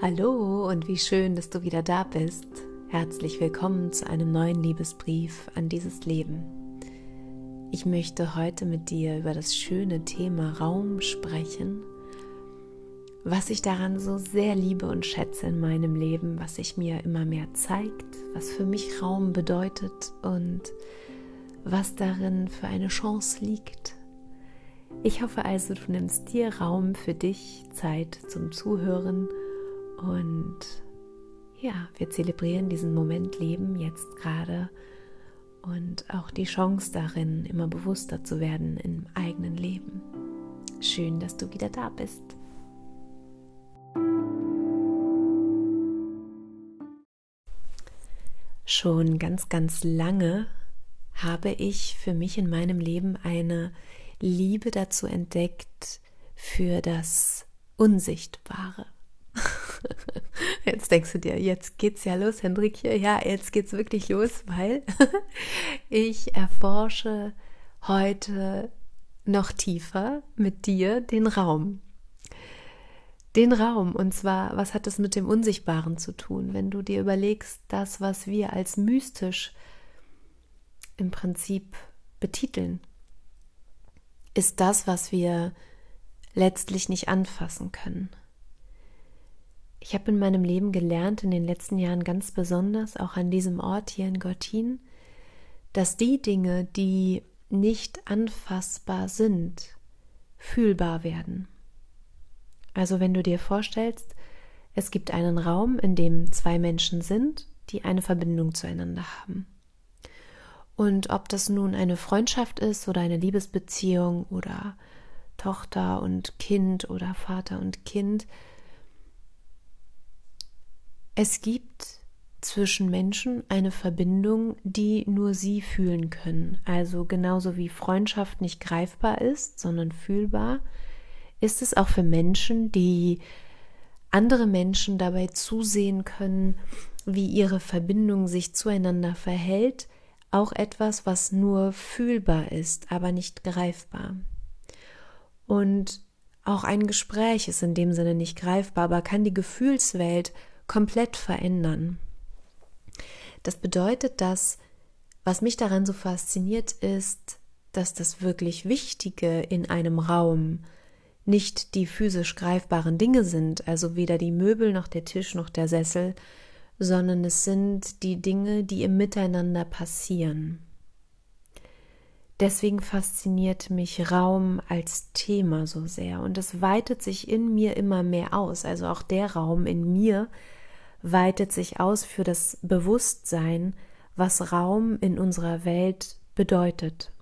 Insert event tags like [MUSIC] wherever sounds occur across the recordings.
Hallo und wie schön, dass du wieder da bist. Herzlich willkommen zu einem neuen Liebesbrief an dieses Leben. Ich möchte heute mit dir über das schöne Thema Raum sprechen, was ich daran so sehr liebe und schätze in meinem Leben, was sich mir immer mehr zeigt, was für mich Raum bedeutet und was darin für eine Chance liegt. Ich hoffe also, du nimmst dir Raum für dich, Zeit zum Zuhören und ja, wir zelebrieren diesen Moment Leben jetzt gerade und auch die Chance darin, immer bewusster zu werden im eigenen Leben. Schön, dass du wieder da bist. Schon ganz, ganz lange habe ich für mich in meinem Leben eine Liebe dazu entdeckt für das Unsichtbare. [LAUGHS] Jetzt denkst du dir, jetzt geht's ja los, Hendrikje. Ja, jetzt geht's wirklich los, weil [LAUGHS] ich erforsche heute noch tiefer mit dir den Raum. Den Raum, und zwar, was hat es mit dem Unsichtbaren zu tun? Wenn du dir überlegst, das, was wir als mystisch im Prinzip betiteln, ist das, was wir letztlich nicht anfassen können. Ich habe in meinem Leben gelernt, in den letzten Jahren ganz besonders, auch an diesem Ort hier in Gottin, dass die Dinge, die nicht anfassbar sind, fühlbar werden. Also wenn du dir vorstellst, es gibt einen Raum, in dem zwei Menschen sind, die eine Verbindung zueinander haben. Und ob das nun eine Freundschaft ist oder eine Liebesbeziehung oder Tochter und Kind oder Vater und Kind, es gibt zwischen Menschen eine Verbindung, die nur sie fühlen können. Also genauso wie Freundschaft nicht greifbar ist, sondern fühlbar, ist es auch für Menschen, die andere Menschen dabei zusehen können, wie ihre Verbindung sich zueinander verhält, auch etwas, was nur fühlbar ist, aber nicht greifbar. Und auch ein Gespräch ist in dem Sinne nicht greifbar, aber kann die Gefühlswelt komplett verändern. Das bedeutet, dass was mich daran so fasziniert ist, dass das wirklich Wichtige in einem Raum nicht die physisch greifbaren Dinge sind, also weder die Möbel noch der Tisch noch der Sessel, sondern es sind die Dinge, die im Miteinander passieren. Deswegen fasziniert mich Raum als Thema so sehr und es weitet sich in mir immer mehr aus, also auch der Raum in mir weitet sich aus für das Bewusstsein, was Raum in unserer Welt bedeutet.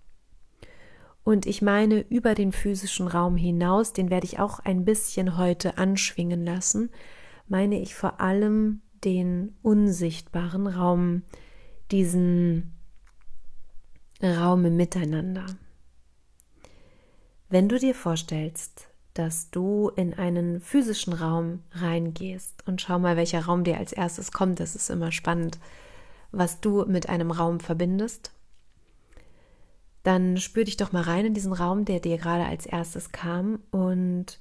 Und ich meine, über den physischen Raum hinaus, den werde ich auch ein bisschen heute anschwingen lassen, meine ich vor allem den unsichtbaren Raum, diesen Raum im Miteinander. Wenn du dir vorstellst, dass du in einen physischen Raum reingehst und schau mal, welcher Raum dir als erstes kommt. Das ist immer spannend, was du mit einem Raum verbindest. Dann spür dich doch mal rein in diesen Raum, der dir gerade als erstes kam und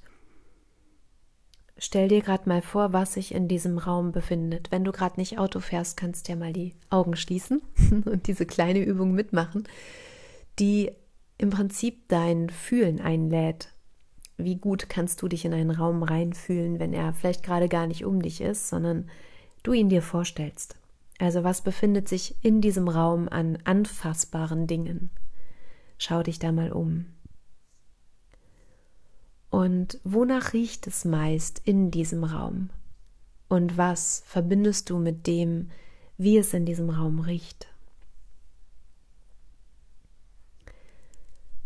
stell dir gerade mal vor, was sich in diesem Raum befindet. Wenn du gerade nicht Auto fährst, kannst du ja mal die Augen schließen [LAUGHS] und diese kleine Übung mitmachen, die im Prinzip dein Fühlen einlädt wie gut kannst du dich in einen Raum reinfühlen, wenn er vielleicht gerade gar nicht um dich ist, sondern du ihn dir vorstellst. Also was befindet sich in diesem Raum an anfassbaren Dingen? Schau dich da mal um. Und wonach riecht es meist in diesem Raum? Und was verbindest du mit dem, wie es in diesem Raum riecht?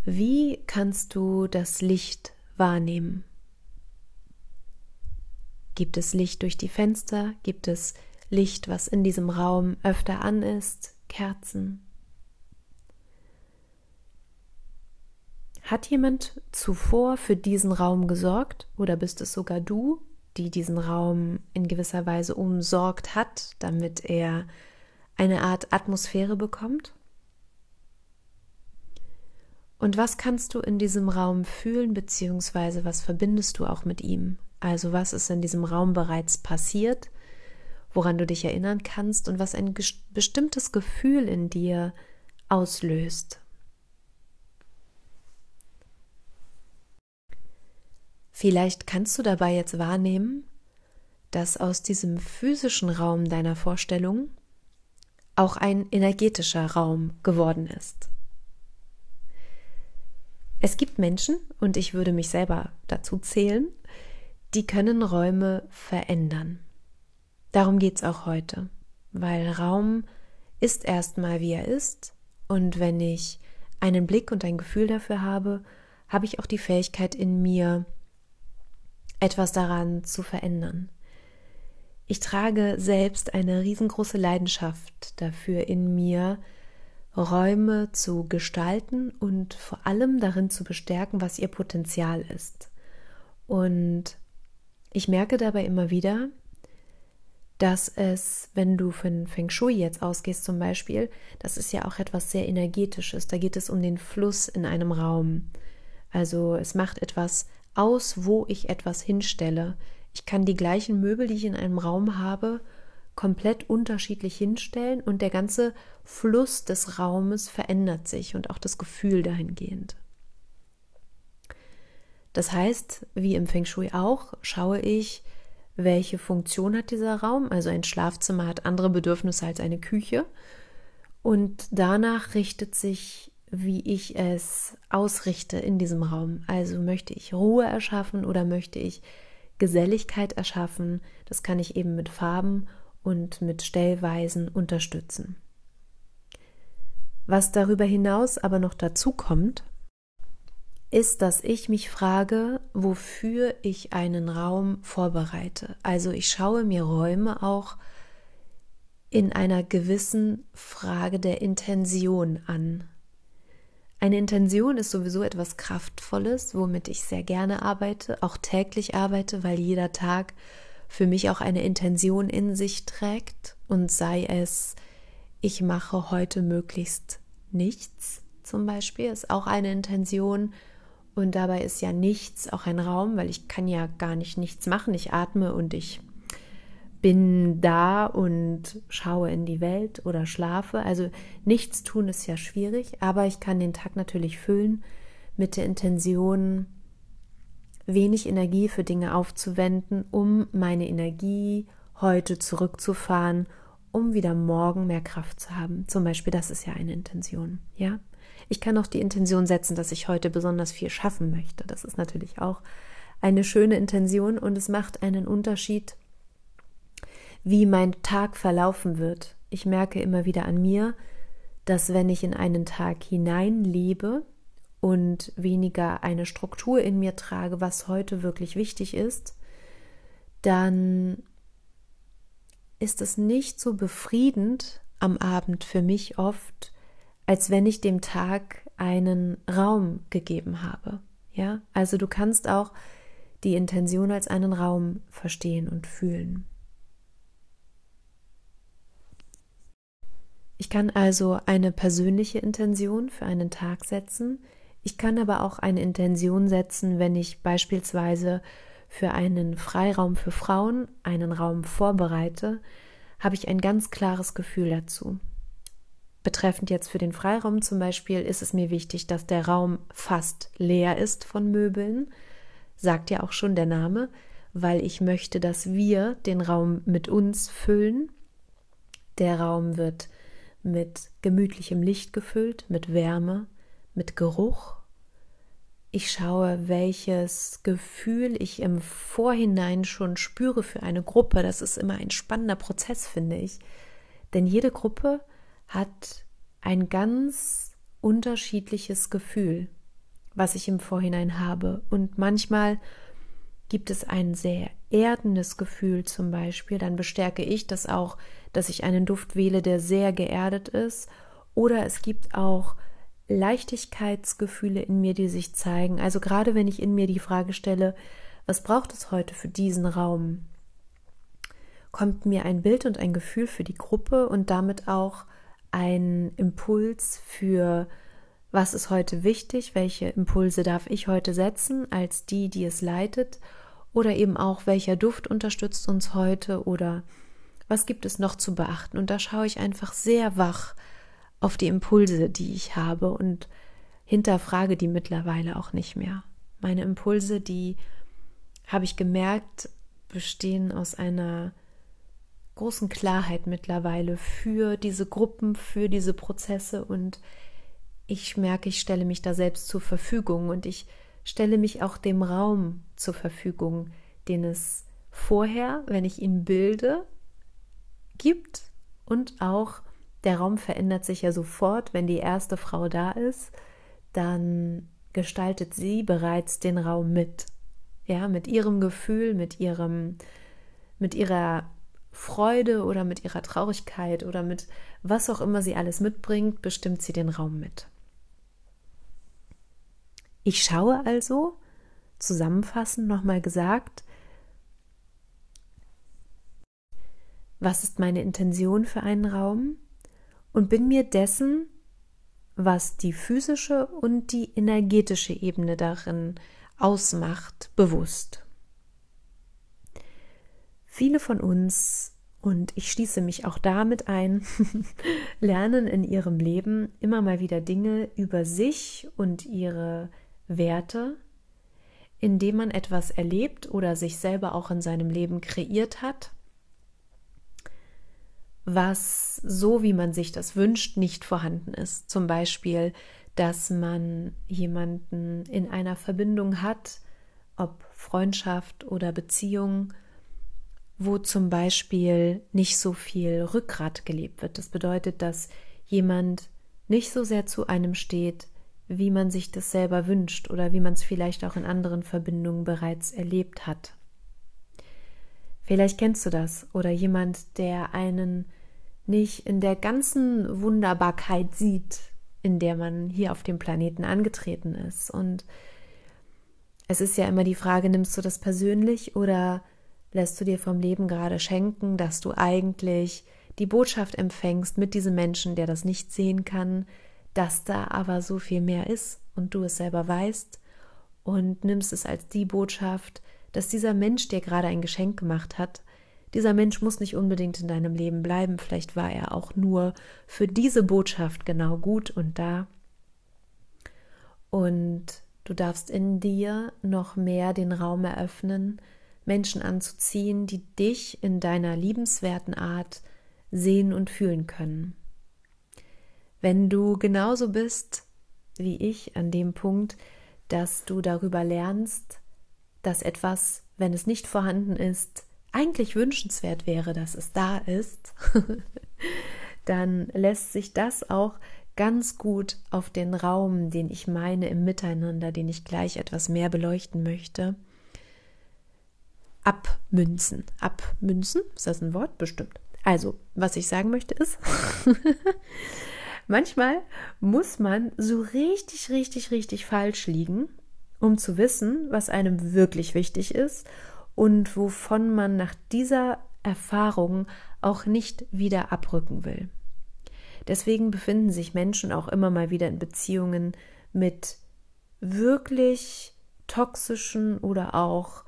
Wie kannst du das Licht wahrnehmen. Gibt es Licht durch die Fenster? Gibt es Licht, was in diesem Raum öfter an ist? Kerzen? Hat jemand zuvor für diesen Raum gesorgt oder bist es sogar du, die diesen Raum in gewisser Weise umsorgt hat, damit er eine Art Atmosphäre bekommt? Und was kannst du in diesem Raum fühlen, beziehungsweise was verbindest du auch mit ihm? Also was ist in diesem Raum bereits passiert, woran du dich erinnern kannst und was ein bestimmtes Gefühl in dir auslöst. Vielleicht kannst du dabei jetzt wahrnehmen, dass aus diesem physischen Raum deiner Vorstellung auch ein energetischer Raum geworden ist. Es gibt Menschen, und ich würde mich selber dazu zählen, die können Räume verändern. Darum geht es auch heute, weil Raum ist erstmal wie er ist, und wenn ich einen Blick und ein Gefühl dafür habe, habe ich auch die Fähigkeit in mir, etwas daran zu verändern. Ich trage selbst eine riesengroße Leidenschaft dafür in mir, Räume zu gestalten und vor allem darin zu bestärken, was ihr Potenzial ist. Und ich merke dabei immer wieder, dass es, wenn du von Feng Shui jetzt ausgehst zum Beispiel, das ist ja auch etwas sehr energetisches. Da geht es um den Fluss in einem Raum. Also es macht etwas aus, wo ich etwas hinstelle. Ich kann die gleichen Möbel, die ich in einem Raum habe, komplett unterschiedlich hinstellen und der ganze Fluss des Raumes verändert sich und auch das Gefühl dahingehend. Das heißt, wie im Feng Shui auch, schaue ich, welche Funktion hat dieser Raum. Also ein Schlafzimmer hat andere Bedürfnisse als eine Küche. Und danach richtet sich, wie ich es ausrichte in diesem Raum. Also möchte ich Ruhe erschaffen oder möchte ich Geselligkeit erschaffen. Das kann ich eben mit Farben und mit Stellweisen unterstützen. Was darüber hinaus aber noch dazu kommt, ist, dass ich mich frage, wofür ich einen Raum vorbereite. Also ich schaue mir Räume auch in einer gewissen Frage der Intention an. Eine Intention ist sowieso etwas Kraftvolles, womit ich sehr gerne arbeite, auch täglich arbeite, weil jeder Tag für mich auch eine Intention in sich trägt und sei es, ich mache heute möglichst nichts zum Beispiel, ist auch eine Intention und dabei ist ja nichts auch ein Raum, weil ich kann ja gar nicht nichts machen, ich atme und ich bin da und schaue in die Welt oder schlafe. Also nichts tun ist ja schwierig, aber ich kann den Tag natürlich füllen mit der Intention, wenig Energie für Dinge aufzuwenden, um meine Energie heute zurückzufahren, um wieder morgen mehr Kraft zu haben. Zum Beispiel, das ist ja eine Intention, ja. Ich kann auch die Intention setzen, dass ich heute besonders viel schaffen möchte. Das ist natürlich auch eine schöne Intention und es macht einen Unterschied, wie mein Tag verlaufen wird. Ich merke immer wieder an mir, dass wenn ich in einen Tag hineinlebe und weniger eine Struktur in mir trage, was heute wirklich wichtig ist, dann ist es nicht so befriedend am Abend für mich oft, als wenn ich dem Tag einen Raum gegeben habe. Ja, also du kannst auch die Intention als einen Raum verstehen und fühlen. Ich kann also eine persönliche Intention für einen Tag setzen. Ich kann aber auch eine Intention setzen, wenn ich beispielsweise für einen Freiraum für Frauen einen Raum vorbereite, habe ich ein ganz klares Gefühl dazu. Betreffend jetzt für den Freiraum zum Beispiel ist es mir wichtig, dass der Raum fast leer ist von Möbeln, sagt ja auch schon der Name, weil ich möchte, dass wir den Raum mit uns füllen. Der Raum wird mit gemütlichem Licht gefüllt, mit Wärme, mit Geruch. Ich schaue, welches Gefühl ich im Vorhinein schon spüre für eine Gruppe. Das ist immer ein spannender Prozess, finde ich. Denn jede Gruppe hat ein ganz unterschiedliches Gefühl, was ich im Vorhinein habe. Und manchmal gibt es ein sehr erdendes Gefühl zum Beispiel, dann bestärke ich das auch dass ich einen Duft wähle, der sehr geerdet ist. Oder es gibt auch Leichtigkeitsgefühle in mir, die sich zeigen. Also gerade wenn ich in mir die Frage stelle, was braucht es heute für diesen Raum, kommt mir ein Bild und ein Gefühl für die Gruppe und damit auch ein Impuls für was ist heute wichtig, welche Impulse darf ich heute setzen als die, die es leitet oder eben auch, welcher Duft unterstützt uns heute oder was gibt es noch zu beachten. Und da schaue ich einfach sehr wach auf die Impulse, die ich habe und hinterfrage die mittlerweile auch nicht mehr. Meine Impulse, die habe ich gemerkt, bestehen aus einer großen Klarheit mittlerweile für diese Gruppen, für diese Prozesse und ich merke, ich stelle mich da selbst zur Verfügung und ich stelle mich auch dem Raum zur Verfügung, den es vorher, wenn ich ihn bilde, gibt und auch der Raum verändert sich ja sofort, wenn die erste Frau da ist, dann gestaltet sie bereits den Raum mit. Ja, mit ihrem Gefühl, mit ihrem mit ihrer Freude oder mit ihrer Traurigkeit oder mit was auch immer sie alles mitbringt, bestimmt sie den Raum mit. Ich schaue also, zusammenfassend nochmal gesagt, was ist meine Intention für einen Raum und bin mir dessen, was die physische und die energetische Ebene darin ausmacht, bewusst. Viele von uns, und ich schließe mich auch damit ein, [LAUGHS] lernen in ihrem Leben immer mal wieder Dinge über sich und ihre Werte, indem man etwas erlebt oder sich selber auch in seinem Leben kreiert hat, was so, wie man sich das wünscht, nicht vorhanden ist. Zum Beispiel, dass man jemanden in einer Verbindung hat, ob Freundschaft oder Beziehung, wo zum Beispiel nicht so viel Rückgrat gelebt wird. Das bedeutet, dass jemand nicht so sehr zu einem steht, wie man sich das selber wünscht oder wie man es vielleicht auch in anderen Verbindungen bereits erlebt hat. Vielleicht kennst du das oder jemand, der einen nicht in der ganzen Wunderbarkeit sieht, in der man hier auf dem Planeten angetreten ist. Und es ist ja immer die Frage, nimmst du das persönlich oder lässt du dir vom Leben gerade schenken, dass du eigentlich die Botschaft empfängst mit diesem Menschen, der das nicht sehen kann, dass da aber so viel mehr ist und du es selber weißt und nimmst es als die Botschaft, dass dieser Mensch dir gerade ein Geschenk gemacht hat. Dieser Mensch muss nicht unbedingt in deinem Leben bleiben, vielleicht war er auch nur für diese Botschaft genau gut und da. Und du darfst in dir noch mehr den Raum eröffnen, Menschen anzuziehen, die dich in deiner liebenswerten Art sehen und fühlen können. Wenn du genauso bist wie ich an dem Punkt, dass du darüber lernst, dass etwas, wenn es nicht vorhanden ist, eigentlich wünschenswert wäre, dass es da ist, [LAUGHS] dann lässt sich das auch ganz gut auf den Raum, den ich meine im Miteinander, den ich gleich etwas mehr beleuchten möchte, abmünzen. Abmünzen, ist das ein Wort? Bestimmt. Also, was ich sagen möchte ist, [LAUGHS] Manchmal muss man so richtig, richtig, richtig falsch liegen, um zu wissen, was einem wirklich wichtig ist und wovon man nach dieser Erfahrung auch nicht wieder abrücken will. Deswegen befinden sich Menschen auch immer mal wieder in Beziehungen mit wirklich toxischen oder auch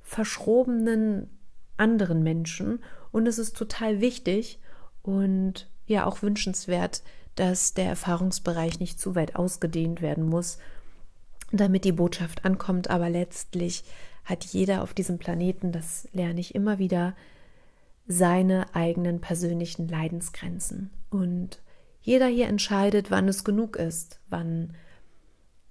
verschrobenen anderen Menschen. Und es ist total wichtig und ja auch wünschenswert, dass der Erfahrungsbereich nicht zu weit ausgedehnt werden muss, damit die Botschaft ankommt. Aber letztlich hat jeder auf diesem Planeten, das lerne ich immer wieder, seine eigenen persönlichen Leidensgrenzen. Und jeder hier entscheidet, wann es genug ist, wann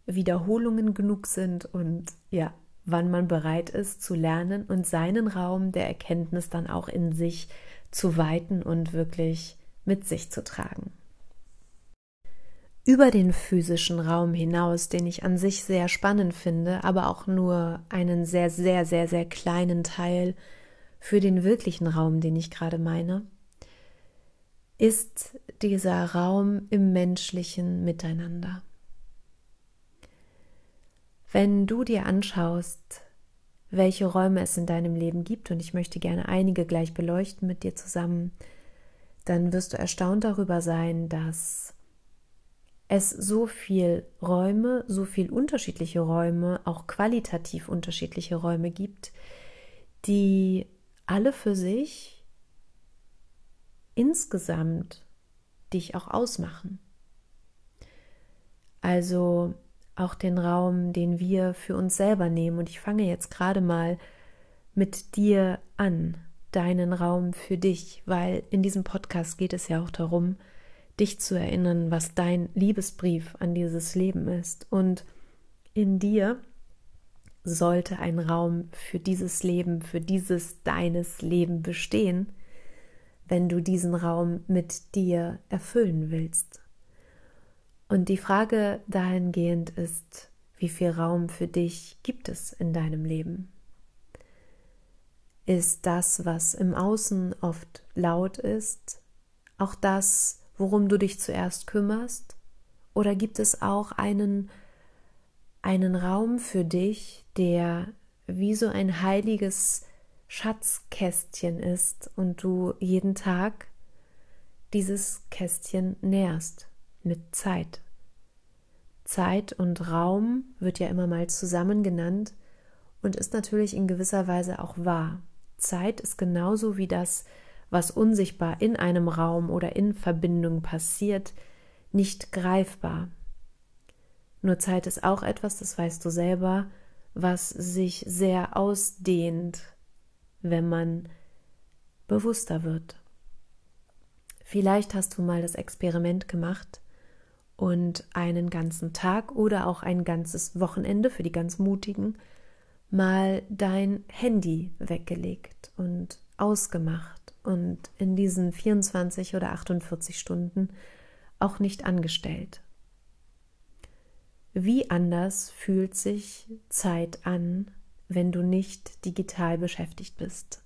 Wiederholungen genug sind und ja, wann man bereit ist zu lernen und seinen Raum der Erkenntnis dann auch in sich zu weiten und wirklich mit sich zu tragen über den physischen Raum hinaus, den ich an sich sehr spannend finde, aber auch nur einen sehr, sehr, sehr, sehr kleinen Teil für den wirklichen Raum, den ich gerade meine, ist dieser Raum im menschlichen Miteinander. Wenn du dir anschaust, welche Räume es in deinem Leben gibt, und ich möchte gerne einige gleich beleuchten mit dir zusammen, dann wirst du erstaunt darüber sein, dass es so viel Räume, so viel unterschiedliche Räume, auch qualitativ unterschiedliche Räume gibt, die alle für sich insgesamt dich auch ausmachen. Also auch den Raum, den wir für uns selber nehmen. Und ich fange jetzt gerade mal mit dir an, deinen Raum für dich, weil in diesem Podcast geht es ja auch darum, dich zu erinnern, was dein Liebesbrief an dieses Leben ist. Und in dir sollte ein Raum für dieses Leben, für dieses deines Leben bestehen, wenn du diesen Raum mit dir erfüllen willst. Und die Frage dahingehend ist, wie viel Raum für dich gibt es in deinem Leben? Ist das, was im Außen oft laut ist, auch das, worum du dich zuerst kümmerst? Oder gibt es auch einen, einen Raum für dich, der wie so ein heiliges Schatzkästchen ist und du jeden Tag dieses Kästchen nährst? mit Zeit. Zeit und Raum wird ja immer mal zusammen genannt und ist natürlich in gewisser Weise auch wahr. Zeit ist genauso wie das, was unsichtbar in einem Raum oder in Verbindung passiert, nicht greifbar. Nur Zeit ist auch etwas, das weißt du selber, was sich sehr ausdehnt, wenn man bewusster wird. Vielleicht hast du mal das Experiment gemacht, und einen ganzen Tag oder auch ein ganzes Wochenende für die ganz Mutigen mal dein Handy weggelegt und ausgemacht und in diesen 24 oder 48 Stunden auch nicht angestellt. Wie anders fühlt sich Zeit an, wenn du nicht digital beschäftigt bist?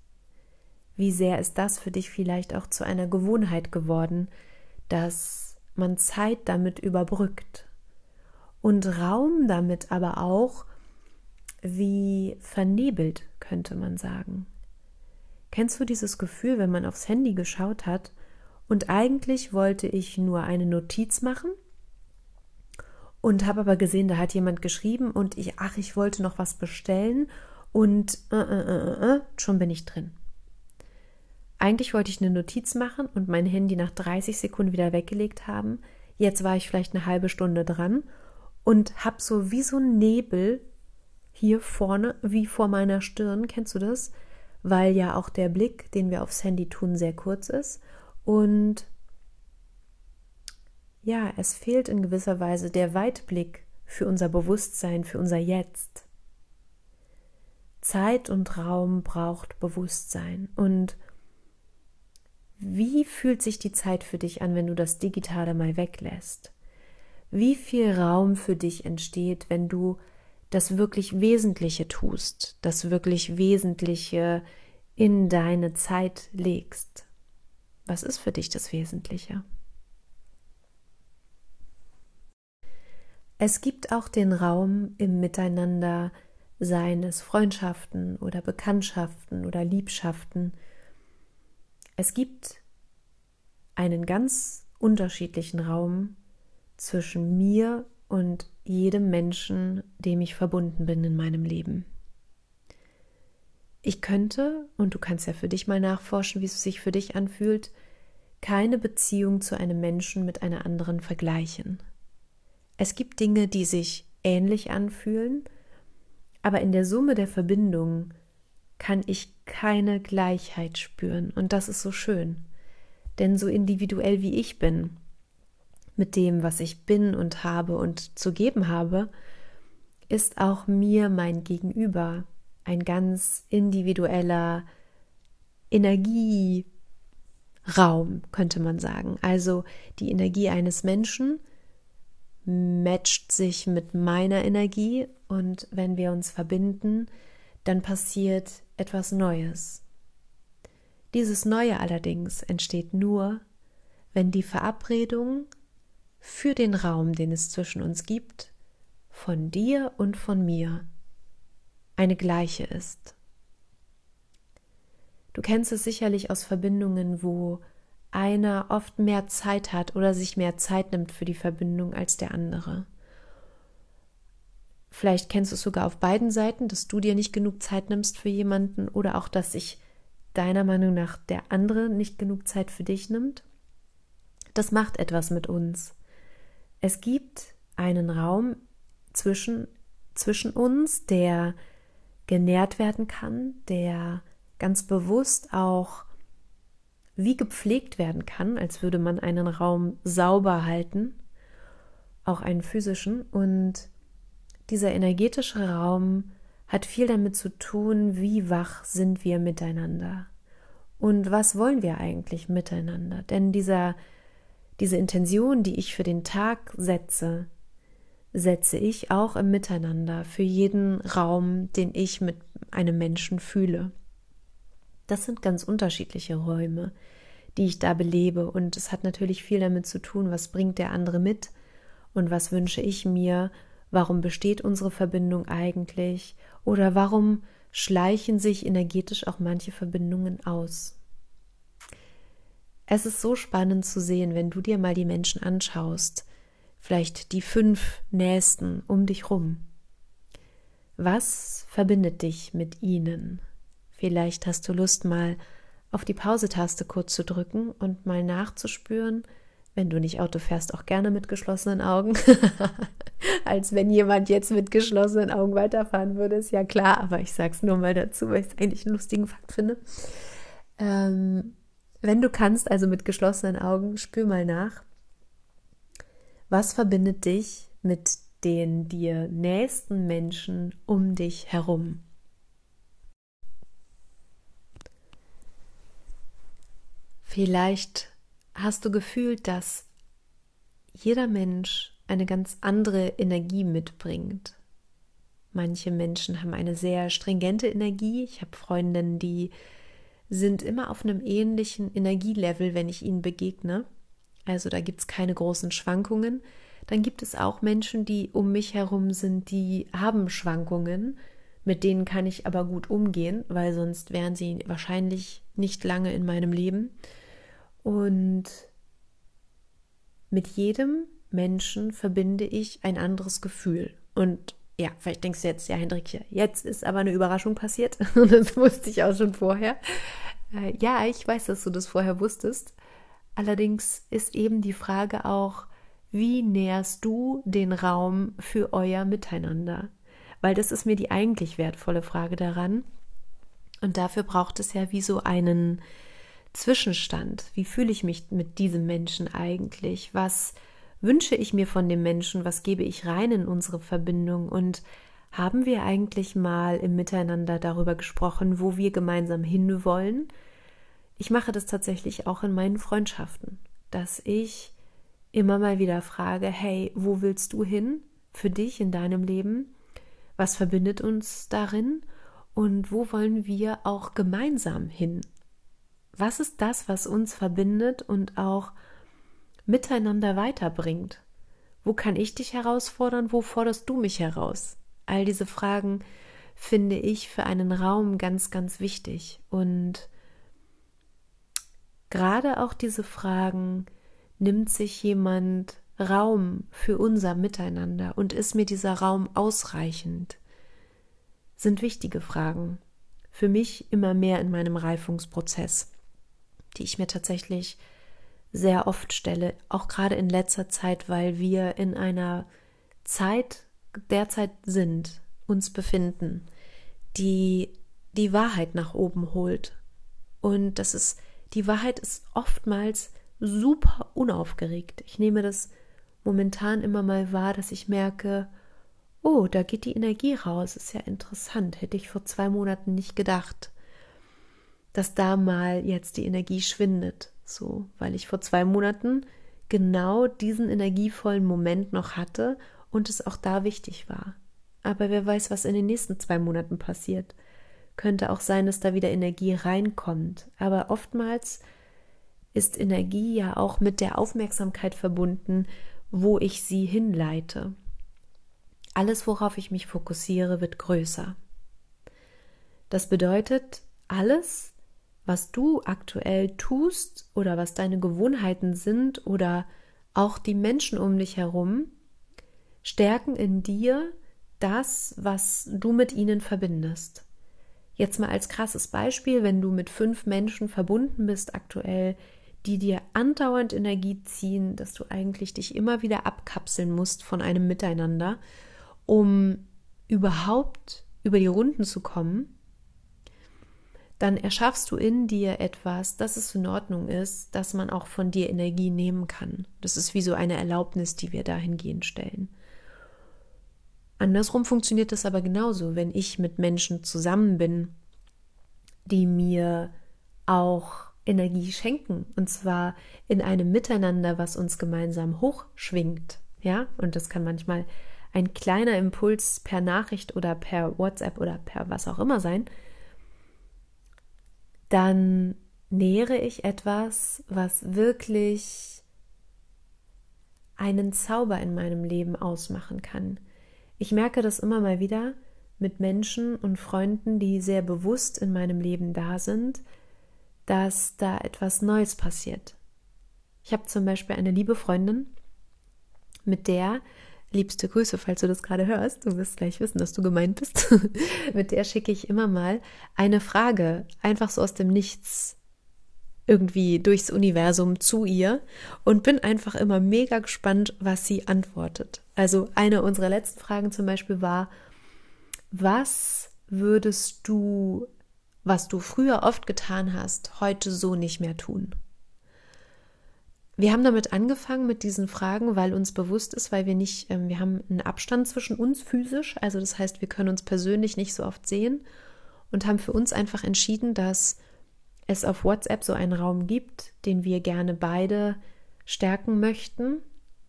Wie sehr ist das für dich vielleicht auch zu einer Gewohnheit geworden, dass man Zeit damit überbrückt und Raum damit aber auch wie vernebelt, könnte man sagen. Kennst du dieses Gefühl, wenn man aufs Handy geschaut hat und eigentlich wollte ich nur eine Notiz machen und habe aber gesehen, da hat jemand geschrieben und ich, ach, ich wollte noch was bestellen und äh, äh, äh, äh schon bin ich drin. Eigentlich wollte ich eine Notiz machen und mein Handy nach 30 Sekunden wieder weggelegt haben. Jetzt war ich vielleicht eine halbe Stunde dran und habe so wie so ein Nebel hier vorne, wie vor meiner Stirn. Kennst du das? Weil ja auch der Blick, den wir aufs Handy tun, sehr kurz ist. Und ja, es fehlt in gewisser Weise der Weitblick für unser Bewusstsein, für unser Jetzt. Zeit und Raum braucht Bewusstsein und wie fühlt sich die Zeit für dich an, wenn du das Digitale mal weglässt? Wie viel Raum für dich entsteht, wenn du das wirklich Wesentliche tust, das wirklich Wesentliche in deine Zeit legst? Was ist für dich das Wesentliche? Es gibt auch den Raum im Miteinander seines Freundschaften oder Bekanntschaften oder Liebschaften, es gibt einen ganz unterschiedlichen Raum zwischen mir und jedem Menschen, dem ich verbunden bin in meinem Leben. Ich könnte, und du kannst ja für dich mal nachforschen, wie es sich für dich anfühlt, keine Beziehung zu einem Menschen mit einer anderen vergleichen. Es gibt Dinge, die sich ähnlich anfühlen, aber in der Summe der Verbindung kann ich keine Gleichheit spüren. Und das ist so schön. Denn so individuell wie ich bin, mit dem, was ich bin und habe und zu geben habe, ist auch mir mein Gegenüber ein ganz individueller Energieraum, könnte man sagen. Also die Energie eines Menschen matcht sich mit meiner Energie und wenn wir uns verbinden, dann passiert etwas Neues. Dieses Neue allerdings entsteht nur, wenn die Verabredung für den Raum, den es zwischen uns gibt, von dir und von mir eine gleiche ist. Du kennst es sicherlich aus Verbindungen, wo einer oft mehr Zeit hat oder sich mehr Zeit nimmt für die Verbindung als der andere. Vielleicht kennst du es sogar auf beiden Seiten, dass du dir nicht genug Zeit nimmst für jemanden oder auch, dass sich deiner Meinung nach der andere nicht genug Zeit für dich nimmt. Das macht etwas mit uns. Es gibt einen Raum zwischen, zwischen uns, der genährt werden kann, der ganz bewusst auch wie gepflegt werden kann, als würde man einen Raum sauber halten, auch einen physischen. Und dieser energetische Raum hat viel damit zu tun, wie wach sind wir miteinander und was wollen wir eigentlich miteinander. Denn dieser, diese Intention, die ich für den Tag setze, setze ich auch im Miteinander für jeden Raum, den ich mit einem Menschen fühle. Das sind ganz unterschiedliche Räume, die ich da belebe. Und es hat natürlich viel damit zu tun, was bringt der andere mit und was wünsche ich mir, warum besteht unsere Verbindung eigentlich oder warum schleichen sich energetisch auch manche Verbindungen aus. Es ist so spannend zu sehen, wenn du dir mal die Menschen anschaust, vielleicht die fünf Nächsten um dich rum. Was verbindet dich mit ihnen? Vielleicht hast du Lust, mal auf die Pause-Taste kurz zu drücken und mal nachzuspüren, wenn du nicht Auto fährst, auch gerne mit geschlossenen Augen. [LAUGHS] Als wenn jemand jetzt mit geschlossenen Augen weiterfahren würde, ist ja klar, aber ich sag's nur mal dazu, weil ich es eigentlich einen lustigen Fakt finde. Ähm, wenn du kannst, also mit geschlossenen Augen, spür mal nach. Was verbindet dich mit den dir nächsten Menschen um dich herum? Vielleicht hast du gefühlt, dass jeder Mensch eine ganz andere Energie mitbringt. Manche Menschen haben eine sehr stringente Energie. Ich habe Freundinnen, die sind immer auf einem ähnlichen Energielevel, wenn ich ihnen begegne. Also da gibt es keine großen Schwankungen. Dann gibt es auch Menschen, die um mich herum sind, die haben Schwankungen. Mit denen kann ich aber gut umgehen, weil sonst wären sie wahrscheinlich nicht lange in meinem Leben. Und mit jedem Menschen verbinde ich ein anderes Gefühl. Und ja, vielleicht denkst du jetzt, ja, Hendrik, jetzt ist aber eine Überraschung passiert. [LAUGHS] Das wusste ich auch schon vorher. Äh, ja, ich weiß, dass du das vorher wusstest. Allerdings ist eben die Frage auch, wie näherst du den Raum für euer Miteinander? Weil das ist mir die eigentlich wertvolle Frage daran. Und dafür braucht es ja wie so einen Zwischenstand. Wie fühle ich mich mit diesem Menschen eigentlich? Was wünsche ich mir von dem Menschen? Was gebe ich rein in unsere Verbindung? Und haben wir eigentlich mal im Miteinander darüber gesprochen, wo wir gemeinsam hinwollen? Ich mache das tatsächlich auch in meinen Freundschaften, dass ich immer mal wieder frage, hey, wo willst du hin für dich in deinem Leben? Was verbindet uns darin? Und wo wollen wir auch gemeinsam hin? Was ist das, was uns verbindet und auch miteinander weiterbringt? Wo kann ich dich herausfordern? Wo forderst du mich heraus? All diese Fragen finde ich für einen Raum ganz, ganz wichtig. Und gerade auch diese Fragen, nimmt sich jemand Raum für unser Miteinander und ist mir dieser Raum ausreichend, sind wichtige Fragen. Für mich immer mehr in meinem Reifungsprozess die ich mir tatsächlich sehr oft stelle, auch gerade in letzter Zeit, weil wir in einer Zeit derzeit sind, uns befinden, die die Wahrheit nach oben holt. Und das ist, die Wahrheit ist oftmals super unaufgeregt. Ich nehme das momentan immer mal wahr, dass ich merke, oh, da geht die Energie raus, ist ja interessant, hätte ich vor zwei Monaten nicht gedacht dass da mal jetzt die Energie schwindet. So, weil ich vor zwei Monaten genau diesen energievollen Moment noch hatte und es auch da wichtig war. Aber wer weiß, was in den nächsten zwei Monaten passiert. Könnte auch sein, dass da wieder Energie reinkommt. Aber oftmals ist Energie ja auch mit der Aufmerksamkeit verbunden, wo ich sie hinleite. Alles, worauf ich mich fokussiere, wird größer. Das bedeutet, alles, was du aktuell tust oder was deine Gewohnheiten sind oder auch die Menschen um dich herum, stärken in dir das, was du mit ihnen verbindest. Jetzt mal als krasses Beispiel, wenn du mit fünf Menschen verbunden bist aktuell, die dir andauernd Energie ziehen, dass du eigentlich dich immer wieder abkapseln musst von einem Miteinander, um überhaupt über die Runden zu kommen, dann erschaffst du in dir etwas, dass es in Ordnung ist, dass man auch von dir Energie nehmen kann. Das ist wie so eine Erlaubnis, die wir dahingehend stellen. Andersrum funktioniert es aber genauso, wenn ich mit Menschen zusammen bin, die mir auch Energie schenken und zwar in einem Miteinander, was uns gemeinsam hochschwingt, ja? Und das kann manchmal ein kleiner Impuls per Nachricht oder per WhatsApp oder per was auch immer sein. Dann nähere ich etwas, was wirklich einen Zauber in meinem Leben ausmachen kann. Ich merke das immer mal wieder mit Menschen und Freunden, die sehr bewusst in meinem Leben da sind, dass da etwas Neues passiert. Ich habe zum Beispiel eine liebe Freundin, mit der, liebste Grüße, falls du das gerade hörst, du wirst gleich wissen, dass du gemeint bist, [LAUGHS] mit der schicke ich immer mal eine Frage, einfach so aus dem Nichts irgendwie durchs Universum zu ihr und bin einfach immer mega gespannt, was sie antwortet. Also eine unserer letzten Fragen zum Beispiel war, was würdest du, was du früher oft getan hast, heute so nicht mehr tun? Wir haben damit angefangen mit diesen Fragen, weil uns bewusst ist, weil wir nicht, äh, wir haben einen Abstand zwischen uns physisch, also das heißt, wir können uns persönlich nicht so oft sehen und haben für uns einfach entschieden, dass es auf WhatsApp so einen Raum gibt, den wir gerne beide stärken möchten,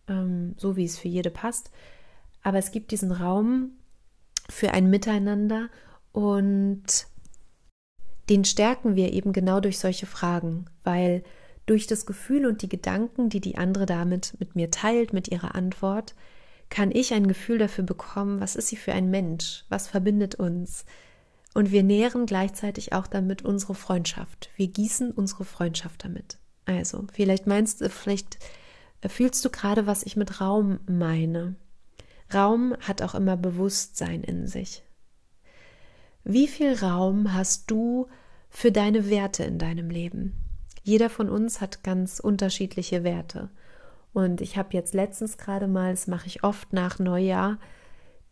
ähm, so wie es für jede passt. Aber es gibt diesen Raum für ein Miteinander und den stärken wir eben genau durch solche Fragen, weil durch das Gefühl und die Gedanken, die die andere damit mit mir teilt, mit ihrer Antwort, kann ich ein Gefühl dafür bekommen, was ist sie für ein Mensch, was verbindet uns, und wir nähren gleichzeitig auch damit unsere Freundschaft. Wir gießen unsere Freundschaft damit. Also, vielleicht meinst du, vielleicht fühlst du gerade, was ich mit Raum meine. Raum hat auch immer Bewusstsein in sich. Wie viel Raum hast du für deine Werte in deinem Leben? Jeder von uns hat ganz unterschiedliche Werte. Und ich habe jetzt letztens gerade mal, das mache ich oft nach Neujahr,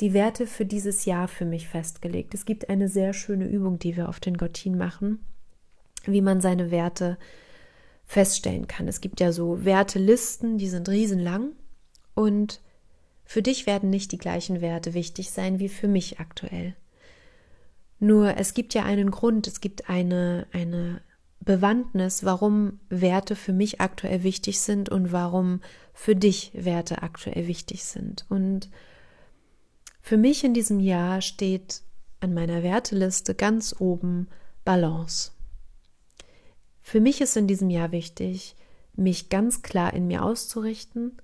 die Werte für dieses Jahr für mich festgelegt. Es gibt eine sehr schöne Übung, die wir auf den Gottin machen, wie man seine Werte feststellen kann. Es gibt ja so Wertelisten, die sind riesenlang und für dich werden nicht die gleichen Werte wichtig sein wie für mich aktuell. Nur es gibt ja einen Grund, es gibt eine, eine Bewandtnis, warum Werte für mich aktuell wichtig sind und warum für dich Werte aktuell wichtig sind. Und für mich in diesem Jahr steht an meiner Werteliste ganz oben Balance. Für mich ist in diesem Jahr wichtig, mich ganz klar in mir auszurichten,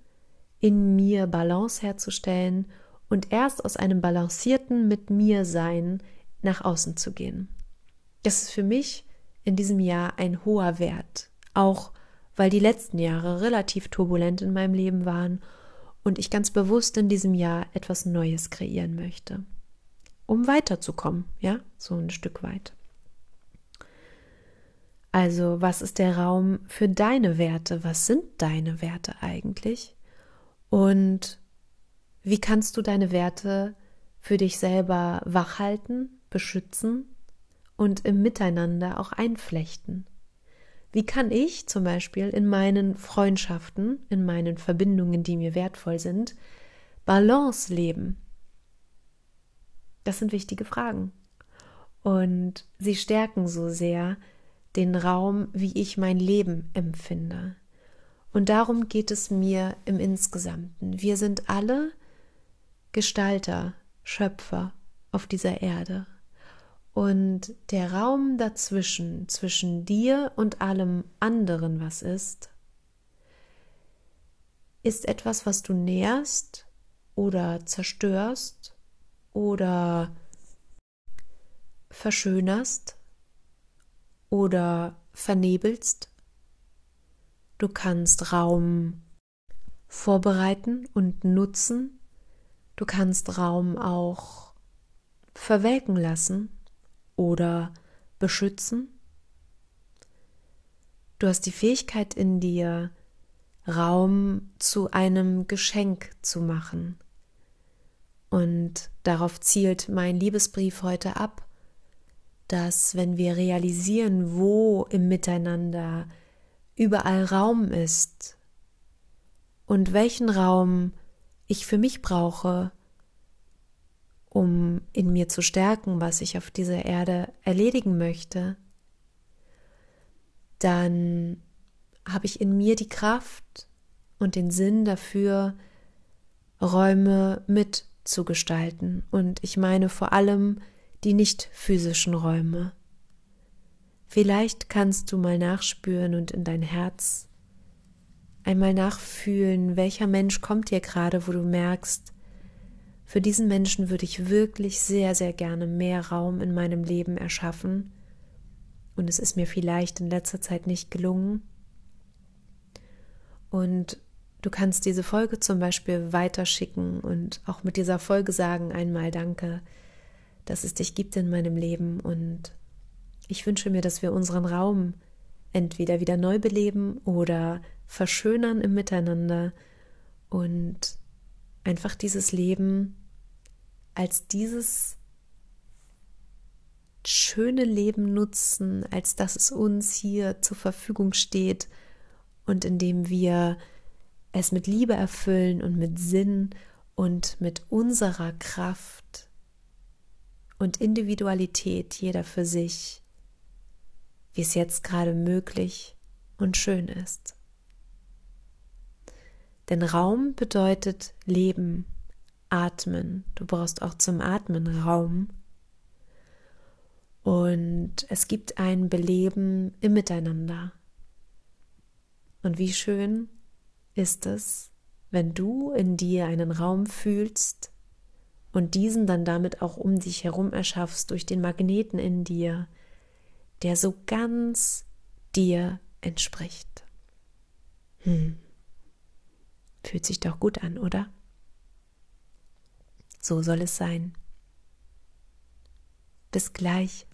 in mir Balance herzustellen und erst aus einem balancierten mit mir sein nach außen zu gehen. Das ist für mich in diesem Jahr ein hoher Wert, auch weil die letzten Jahre relativ turbulent in meinem Leben waren und ich ganz bewusst in diesem Jahr etwas Neues kreieren möchte, um weiterzukommen, ja, so ein Stück weit. Also, was ist der Raum für deine Werte? Was sind deine Werte eigentlich? Und wie kannst du deine Werte für dich selber wachhalten, beschützen und im Miteinander auch einflechten? Wie kann ich zum Beispiel in meinen Freundschaften, in meinen Verbindungen, die mir wertvoll sind, Balance leben? Das sind wichtige Fragen. Und sie stärken so sehr den Raum, wie ich mein Leben empfinde. Und darum geht es mir im Insgesamten. Wir sind alle Gestalter, Schöpfer auf dieser Erde. Und der Raum dazwischen, zwischen dir und allem anderen, was ist, ist etwas, was du nährst oder zerstörst oder verschönerst oder vernebelst. Du kannst Raum vorbereiten und nutzen. Du kannst Raum auch verwelken lassen oder beschützen. Du hast die Fähigkeit in dir, Raum zu einem Geschenk zu machen. Und darauf zielt mein Liebesbrief heute ab, dass wenn wir realisieren, wo im Miteinander überall Raum ist und welchen Raum ich für mich brauche, um in mir zu stärken, was ich auf dieser Erde erledigen möchte, dann habe ich in mir die Kraft und den Sinn dafür, Räume mitzugestalten. Und ich meine vor allem die nicht physischen Räume. Vielleicht kannst du mal nachspüren und in dein Herz einmal nachfühlen, welcher Mensch kommt dir gerade, wo du merkst, für diesen Menschen würde ich wirklich sehr, sehr gerne mehr Raum in meinem Leben erschaffen. Und es ist mir vielleicht in letzter Zeit nicht gelungen. Und du kannst diese Folge zum Beispiel weiterschicken und auch mit dieser Folge sagen einmal Danke, dass es dich gibt in meinem Leben. Und ich wünsche mir, dass wir unseren Raum entweder wieder neu beleben oder verschönern im Miteinander und einfach dieses Leben als dieses schöne Leben nutzen, als dass es uns hier zur Verfügung steht und indem wir es mit Liebe erfüllen und mit Sinn und mit unserer Kraft und Individualität jeder für sich, wie es jetzt gerade möglich und schön ist. Denn Raum bedeutet Leben, Atmen. Du brauchst auch zum Atmen Raum. Und es gibt ein Beleben im Miteinander. Und wie schön ist es, wenn du in dir einen Raum fühlst und diesen dann damit auch um dich herum erschaffst durch den Magneten in dir, der so ganz dir entspricht. Hm. Fühlt sich doch gut an, oder? So soll es sein. Bis gleich.